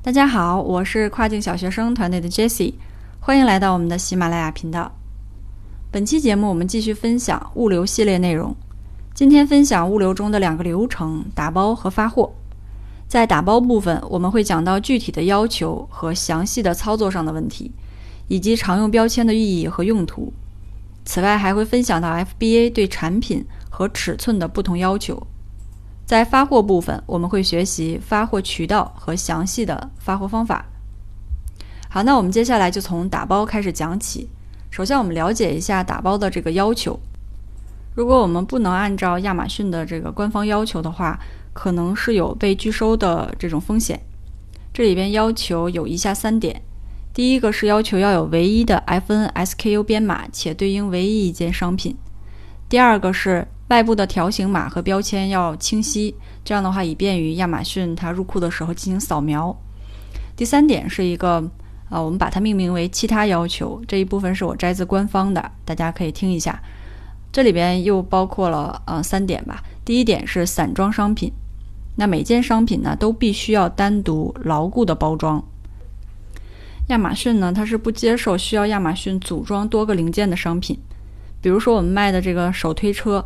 大家好，我是跨境小学生团队的 Jessie，欢迎来到我们的喜马拉雅频道。本期节目我们继续分享物流系列内容。今天分享物流中的两个流程：打包和发货。在打包部分，我们会讲到具体的要求和详细的操作上的问题，以及常用标签的意义和用途。此外，还会分享到 FBA 对产品和尺寸的不同要求。在发货部分，我们会学习发货渠道和详细的发货方法。好，那我们接下来就从打包开始讲起。首先，我们了解一下打包的这个要求。如果我们不能按照亚马逊的这个官方要求的话，可能是有被拒收的这种风险。这里边要求有以下三点。第一个是要求要有唯一的 FNSKU 编码，且对应唯一一件商品。第二个是外部的条形码和标签要清晰，这样的话以便于亚马逊它入库的时候进行扫描。第三点是一个，呃，我们把它命名为其他要求，这一部分是我摘自官方的，大家可以听一下。这里边又包括了呃三点吧。第一点是散装商品，那每件商品呢都必须要单独牢固的包装。亚马逊呢，它是不接受需要亚马逊组装多个零件的商品。比如说我们卖的这个手推车，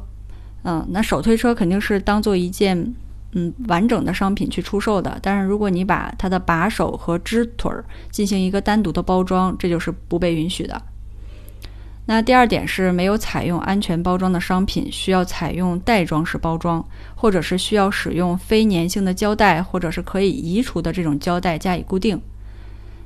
嗯，那手推车肯定是当做一件嗯完整的商品去出售的。但是如果你把它的把手和支腿儿进行一个单独的包装，这就是不被允许的。那第二点是没有采用安全包装的商品，需要采用袋装式包装，或者是需要使用非粘性的胶带，或者是可以移除的这种胶带加以固定。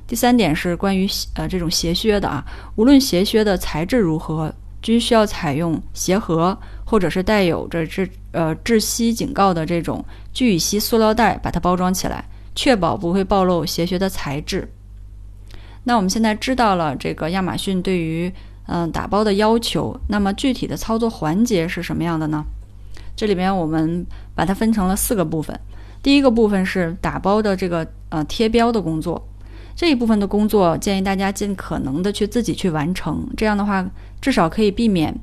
第三点是关于呃这种鞋靴的啊，无论鞋靴的材质如何，均需要采用鞋盒或者是带有着这呃窒息警告的这种聚乙烯塑料袋把它包装起来，确保不会暴露鞋靴的材质。那我们现在知道了这个亚马逊对于嗯打包的要求，那么具体的操作环节是什么样的呢？这里边我们把它分成了四个部分，第一个部分是打包的这个呃贴标的工作。这一部分的工作建议大家尽可能的去自己去完成，这样的话至少可以避免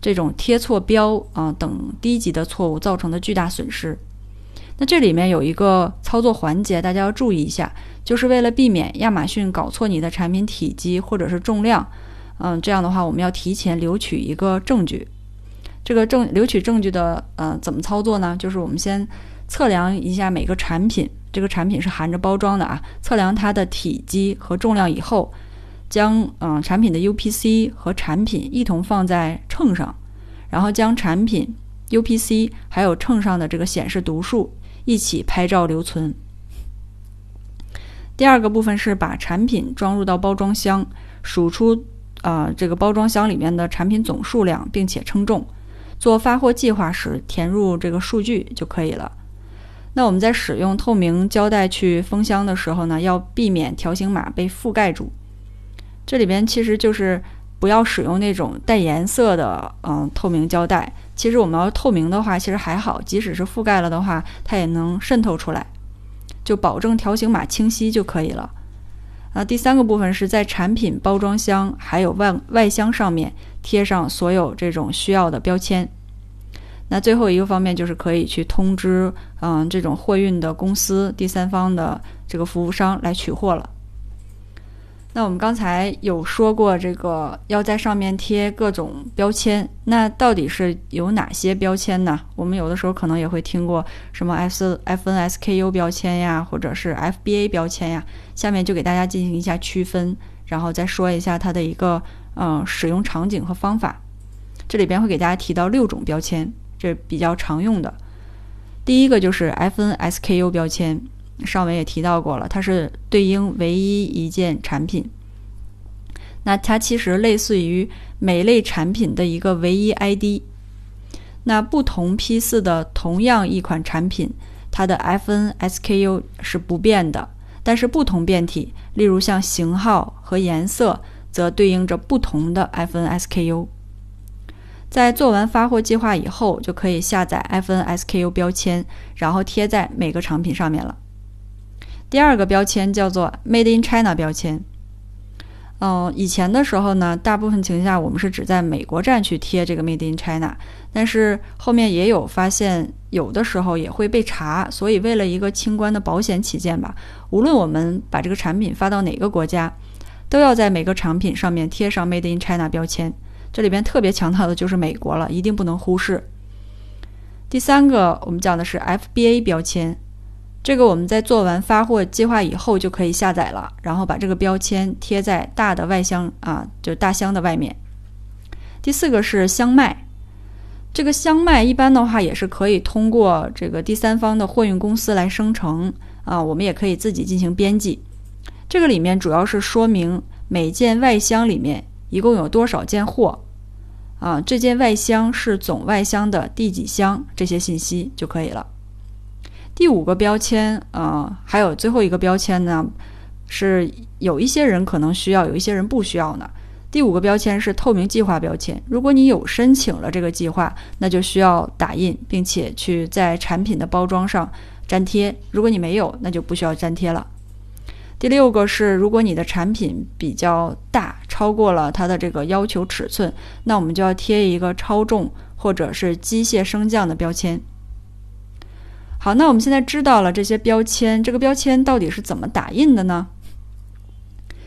这种贴错标啊等低级的错误造成的巨大损失。那这里面有一个操作环节，大家要注意一下，就是为了避免亚马逊搞错你的产品体积或者是重量，嗯，这样的话我们要提前留取一个证据。这个证留取证据的呃怎么操作呢？就是我们先测量一下每个产品。这个产品是含着包装的啊，测量它的体积和重量以后，将嗯产品的 UPC 和产品一同放在秤上，然后将产品 UPC 还有秤上的这个显示读数一起拍照留存。第二个部分是把产品装入到包装箱，数出啊这个包装箱里面的产品总数量，并且称重。做发货计划时填入这个数据就可以了。那我们在使用透明胶带去封箱的时候呢，要避免条形码被覆盖住。这里边其实就是不要使用那种带颜色的嗯透明胶带。其实我们要透明的话，其实还好，即使是覆盖了的话，它也能渗透出来，就保证条形码清晰就可以了。啊，第三个部分是在产品包装箱还有外外箱上面贴上所有这种需要的标签。那最后一个方面就是可以去通知，嗯，这种货运的公司、第三方的这个服务商来取货了。那我们刚才有说过，这个要在上面贴各种标签，那到底是有哪些标签呢？我们有的时候可能也会听过什么 F F N S K U 标签呀，或者是 F B A 标签呀。下面就给大家进行一下区分，然后再说一下它的一个嗯使用场景和方法。这里边会给大家提到六种标签。这比较常用的，第一个就是 FNSKU 标签，上文也提到过了，它是对应唯一一件产品。那它其实类似于每类产品的一个唯一 ID。那不同批次的同样一款产品，它的 FNSKU 是不变的，但是不同变体，例如像型号和颜色，则对应着不同的 FNSKU。在做完发货计划以后，就可以下载 FNSKU 标签，然后贴在每个产品上面了。第二个标签叫做 Made in China 标签，嗯，以前的时候呢，大部分情况下我们是只在美国站去贴这个 Made in China，但是后面也有发现，有的时候也会被查，所以为了一个清关的保险起见吧，无论我们把这个产品发到哪个国家，都要在每个产品上面贴上 Made in China 标签。这里边特别强调的就是美国了，一定不能忽视。第三个，我们讲的是 FBA 标签。这个我们在做完发货计划以后就可以下载了，然后把这个标签贴在大的外箱啊，就大箱的外面。第四个是箱麦，这个箱麦一般的话也是可以通过这个第三方的货运公司来生成啊，我们也可以自己进行编辑。这个里面主要是说明每件外箱里面一共有多少件货啊，这件外箱是总外箱的第几箱，这些信息就可以了。第五个标签，呃，还有最后一个标签呢，是有一些人可能需要，有一些人不需要呢。第五个标签是透明计划标签，如果你有申请了这个计划，那就需要打印，并且去在产品的包装上粘贴；如果你没有，那就不需要粘贴了。第六个是，如果你的产品比较大，超过了它的这个要求尺寸，那我们就要贴一个超重或者是机械升降的标签。好，那我们现在知道了这些标签，这个标签到底是怎么打印的呢？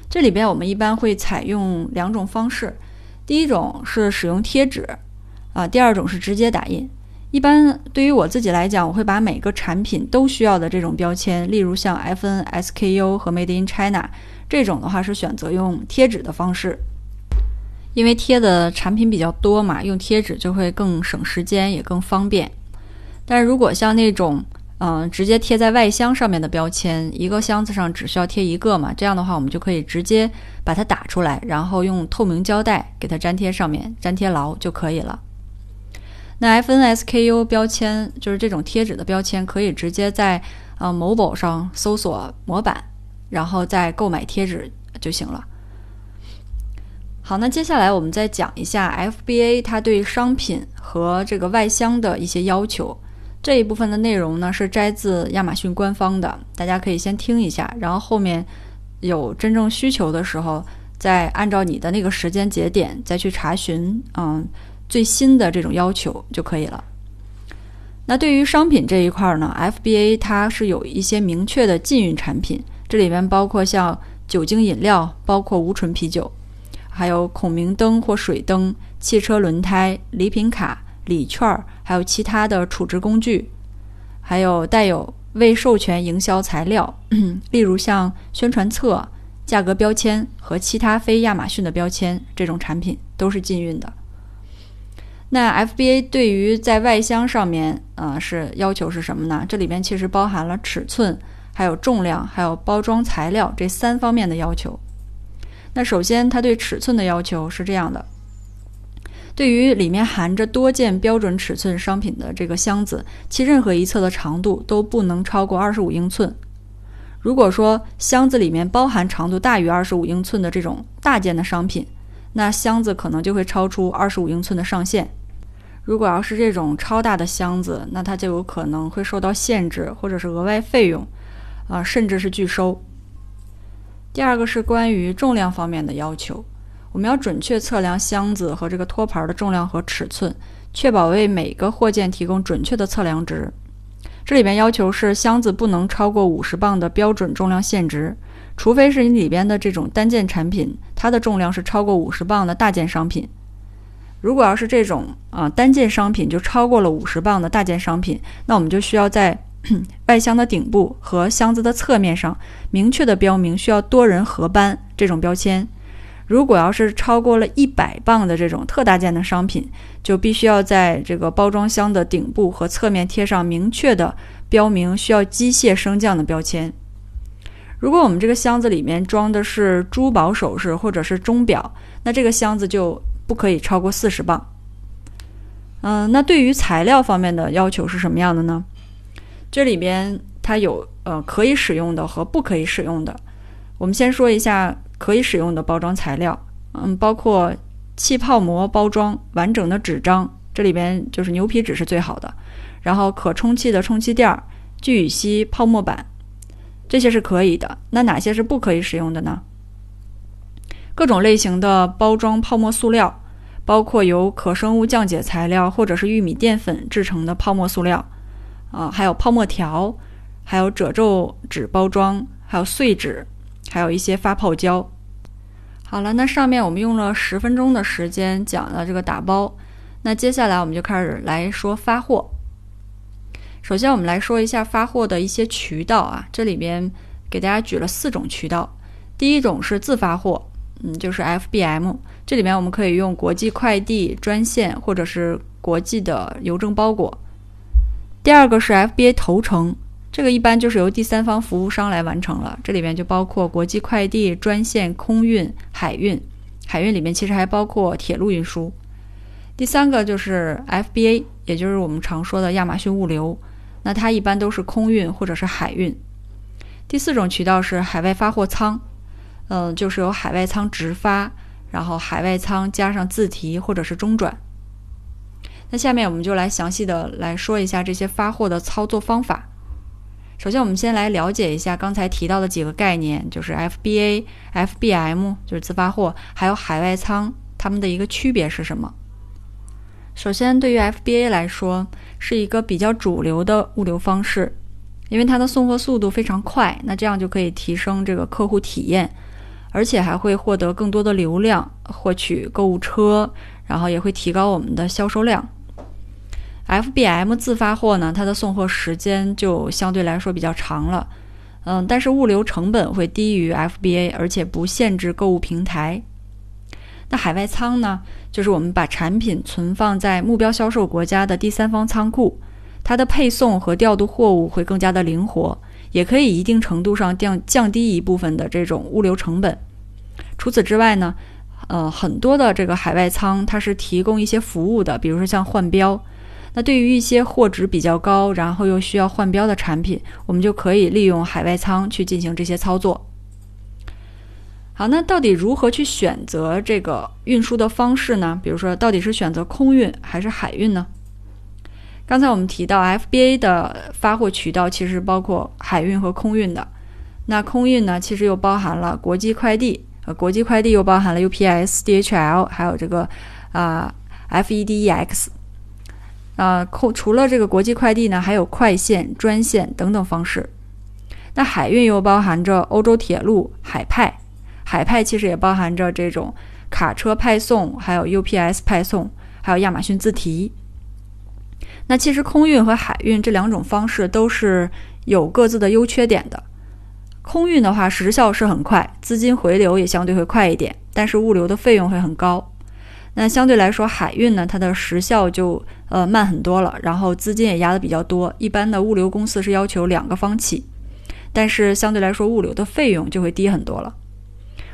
这里边我们一般会采用两种方式，第一种是使用贴纸，啊，第二种是直接打印。一般对于我自己来讲，我会把每个产品都需要的这种标签，例如像 FN、SKU 和 Made in China 这种的话，是选择用贴纸的方式，因为贴的产品比较多嘛，用贴纸就会更省时间，也更方便。但是如果像那种，嗯，直接贴在外箱上面的标签，一个箱子上只需要贴一个嘛，这样的话我们就可以直接把它打出来，然后用透明胶带给它粘贴上面，粘贴牢就可以了。那 FNSKU 标签就是这种贴纸的标签，可以直接在呃某宝上搜索模板，然后再购买贴纸就行了。好，那接下来我们再讲一下 FBA 它对商品和这个外箱的一些要求。这一部分的内容呢是摘自亚马逊官方的，大家可以先听一下，然后后面有真正需求的时候，再按照你的那个时间节点再去查询，嗯，最新的这种要求就可以了。那对于商品这一块呢，FBA 它是有一些明确的禁运产品，这里边包括像酒精饮料，包括无醇啤酒，还有孔明灯或水灯、汽车轮胎、礼品卡。礼券，还有其他的储值工具，还有带有未授权营销材料，例如像宣传册、价格标签和其他非亚马逊的标签，这种产品都是禁运的。那 FBA 对于在外箱上面，呃，是要求是什么呢？这里边其实包含了尺寸、还有重量、还有包装材料这三方面的要求。那首先，它对尺寸的要求是这样的。对于里面含着多件标准尺寸商品的这个箱子，其任何一侧的长度都不能超过二十五英寸。如果说箱子里面包含长度大于二十五英寸的这种大件的商品，那箱子可能就会超出二十五英寸的上限。如果要是这种超大的箱子，那它就有可能会受到限制，或者是额外费用，啊，甚至是拒收。第二个是关于重量方面的要求。我们要准确测量箱子和这个托盘的重量和尺寸，确保为每个货件提供准确的测量值。这里边要求是箱子不能超过五十磅的标准重量限值，除非是你里边的这种单件产品，它的重量是超过五十磅的大件商品。如果要是这种啊单件商品就超过了五十磅的大件商品，那我们就需要在 外箱的顶部和箱子的侧面上明确的标明需要多人合搬这种标签。如果要是超过了一百磅的这种特大件的商品，就必须要在这个包装箱的顶部和侧面贴上明确的标明需要机械升降的标签。如果我们这个箱子里面装的是珠宝首饰或者是钟表，那这个箱子就不可以超过四十磅。嗯，那对于材料方面的要求是什么样的呢？这里边它有呃可以使用的和不可以使用的。我们先说一下。可以使用的包装材料，嗯，包括气泡膜包装、完整的纸张，这里边就是牛皮纸是最好的。然后可充气的充气垫、聚乙烯泡沫板，这些是可以的。那哪些是不可以使用的呢？各种类型的包装泡沫塑料，包括由可生物降解材料或者是玉米淀粉制成的泡沫塑料，啊，还有泡沫条，还有褶皱纸包装，还有碎纸，还有一些发泡胶。好了，那上面我们用了十分钟的时间讲了这个打包，那接下来我们就开始来说发货。首先，我们来说一下发货的一些渠道啊，这里边给大家举了四种渠道。第一种是自发货，嗯，就是 FBM，这里面我们可以用国际快递专线或者是国际的邮政包裹。第二个是 FBA 投程。这个一般就是由第三方服务商来完成了，这里面就包括国际快递专线、空运、海运，海运里面其实还包括铁路运输。第三个就是 FBA，也就是我们常说的亚马逊物流，那它一般都是空运或者是海运。第四种渠道是海外发货仓，嗯，就是由海外仓直发，然后海外仓加上自提或者是中转。那下面我们就来详细的来说一下这些发货的操作方法。首先，我们先来了解一下刚才提到的几个概念，就是 FBA、FBM，就是自发货，还有海外仓，它们的一个区别是什么？首先，对于 FBA 来说，是一个比较主流的物流方式，因为它的送货速度非常快，那这样就可以提升这个客户体验，而且还会获得更多的流量，获取购物车，然后也会提高我们的销售量。FBM 自发货呢，它的送货时间就相对来说比较长了，嗯，但是物流成本会低于 FBA，而且不限制购物平台。那海外仓呢，就是我们把产品存放在目标销售国家的第三方仓库，它的配送和调度货物会更加的灵活，也可以一定程度上降降低一部分的这种物流成本。除此之外呢，呃，很多的这个海外仓它是提供一些服务的，比如说像换标。那对于一些货值比较高，然后又需要换标的产品，我们就可以利用海外仓去进行这些操作。好，那到底如何去选择这个运输的方式呢？比如说，到底是选择空运还是海运呢？刚才我们提到 FBA 的发货渠道其实包括海运和空运的。那空运呢，其实又包含了国际快递，呃，国际快递又包含了 UPS、DHL，还有这个啊 FEDEX。啊，空除了这个国际快递呢，还有快线、专线等等方式。那海运又包含着欧洲铁路、海派，海派其实也包含着这种卡车派送，还有 UPS 派送，还有亚马逊自提。那其实空运和海运这两种方式都是有各自的优缺点的。空运的话，时效是很快，资金回流也相对会快一点，但是物流的费用会很高。那相对来说，海运呢，它的时效就呃慢很多了，然后资金也压的比较多。一般的物流公司是要求两个方起，但是相对来说，物流的费用就会低很多了。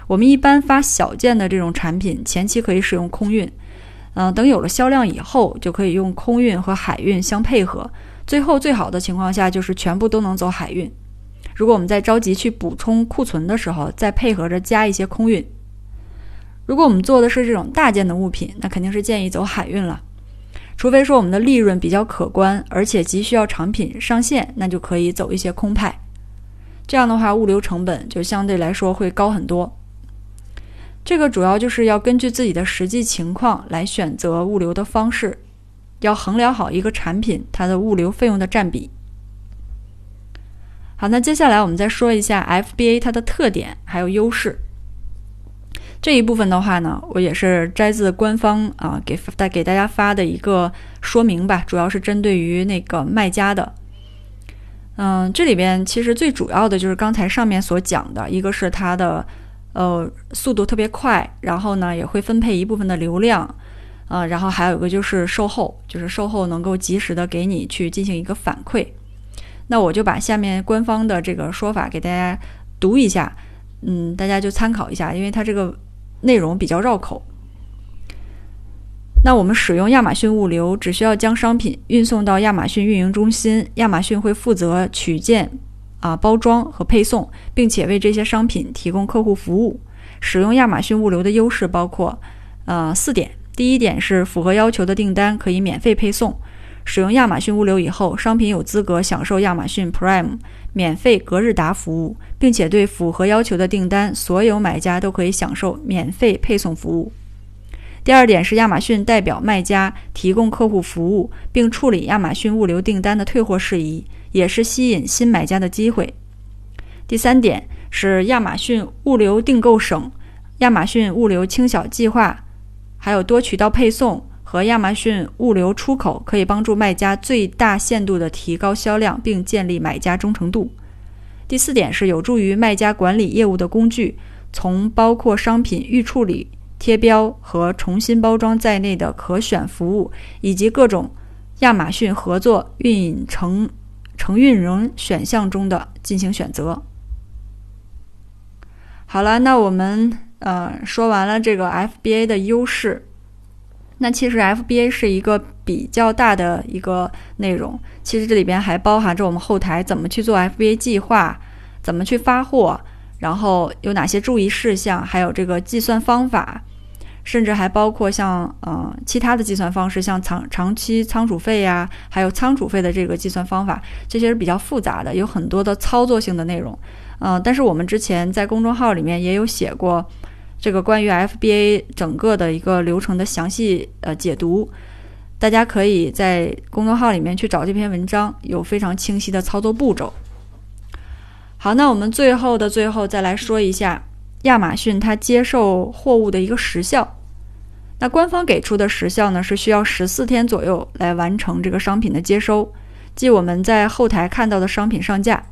我们一般发小件的这种产品，前期可以使用空运，嗯，等有了销量以后，就可以用空运和海运相配合。最后最好的情况下，就是全部都能走海运。如果我们在着急去补充库存的时候，再配合着加一些空运。如果我们做的是这种大件的物品，那肯定是建议走海运了。除非说我们的利润比较可观，而且急需要产品上线，那就可以走一些空派。这样的话，物流成本就相对来说会高很多。这个主要就是要根据自己的实际情况来选择物流的方式，要衡量好一个产品它的物流费用的占比。好，那接下来我们再说一下 FBA 它的特点还有优势。这一部分的话呢，我也是摘自官方啊给带给大家发的一个说明吧，主要是针对于那个卖家的。嗯，这里边其实最主要的就是刚才上面所讲的，一个是它的呃速度特别快，然后呢也会分配一部分的流量，呃，然后还有一个就是售后，就是售后能够及时的给你去进行一个反馈。那我就把下面官方的这个说法给大家读一下，嗯，大家就参考一下，因为它这个。内容比较绕口。那我们使用亚马逊物流，只需要将商品运送到亚马逊运营中心，亚马逊会负责取件、啊包装和配送，并且为这些商品提供客户服务。使用亚马逊物流的优势包括，呃四点。第一点是符合要求的订单可以免费配送，使用亚马逊物流以后，商品有资格享受亚马逊 Prime 免费隔日达服务，并且对符合要求的订单，所有买家都可以享受免费配送服务。第二点是亚马逊代表卖家提供客户服务，并处理亚马逊物流订单的退货事宜，也是吸引新买家的机会。第三点是亚马逊物流订购省、亚马逊物流轻小计划，还有多渠道配送。和亚马逊物流出口可以帮助卖家最大限度地提高销量，并建立买家忠诚度。第四点是有助于卖家管理业务的工具，从包括商品预处理、贴标和重新包装在内的可选服务，以及各种亚马逊合作运营承承运人选项中的进行选择。好了，那我们呃说完了这个 FBA 的优势。那其实 FBA 是一个比较大的一个内容，其实这里边还包含着我们后台怎么去做 FBA 计划，怎么去发货，然后有哪些注意事项，还有这个计算方法，甚至还包括像嗯其他的计算方式，像长长期仓储费呀，还有仓储费的这个计算方法，这些是比较复杂的，有很多的操作性的内容。嗯，但是我们之前在公众号里面也有写过。这个关于 FBA 整个的一个流程的详细呃解读，大家可以在公众号里面去找这篇文章，有非常清晰的操作步骤。好，那我们最后的最后再来说一下亚马逊它接受货物的一个时效。那官方给出的时效呢是需要十四天左右来完成这个商品的接收，即我们在后台看到的商品上架。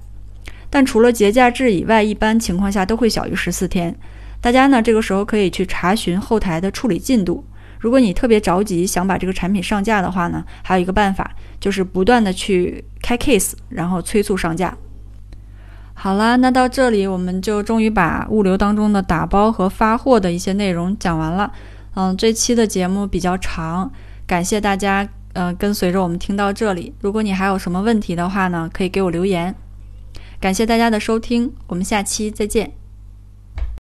但除了节假日以外，一般情况下都会小于十四天。大家呢，这个时候可以去查询后台的处理进度。如果你特别着急想把这个产品上架的话呢，还有一个办法，就是不断的去开 case，然后催促上架。好啦，那到这里我们就终于把物流当中的打包和发货的一些内容讲完了。嗯，这期的节目比较长，感谢大家呃跟随着我们听到这里。如果你还有什么问题的话呢，可以给我留言。感谢大家的收听，我们下期再见。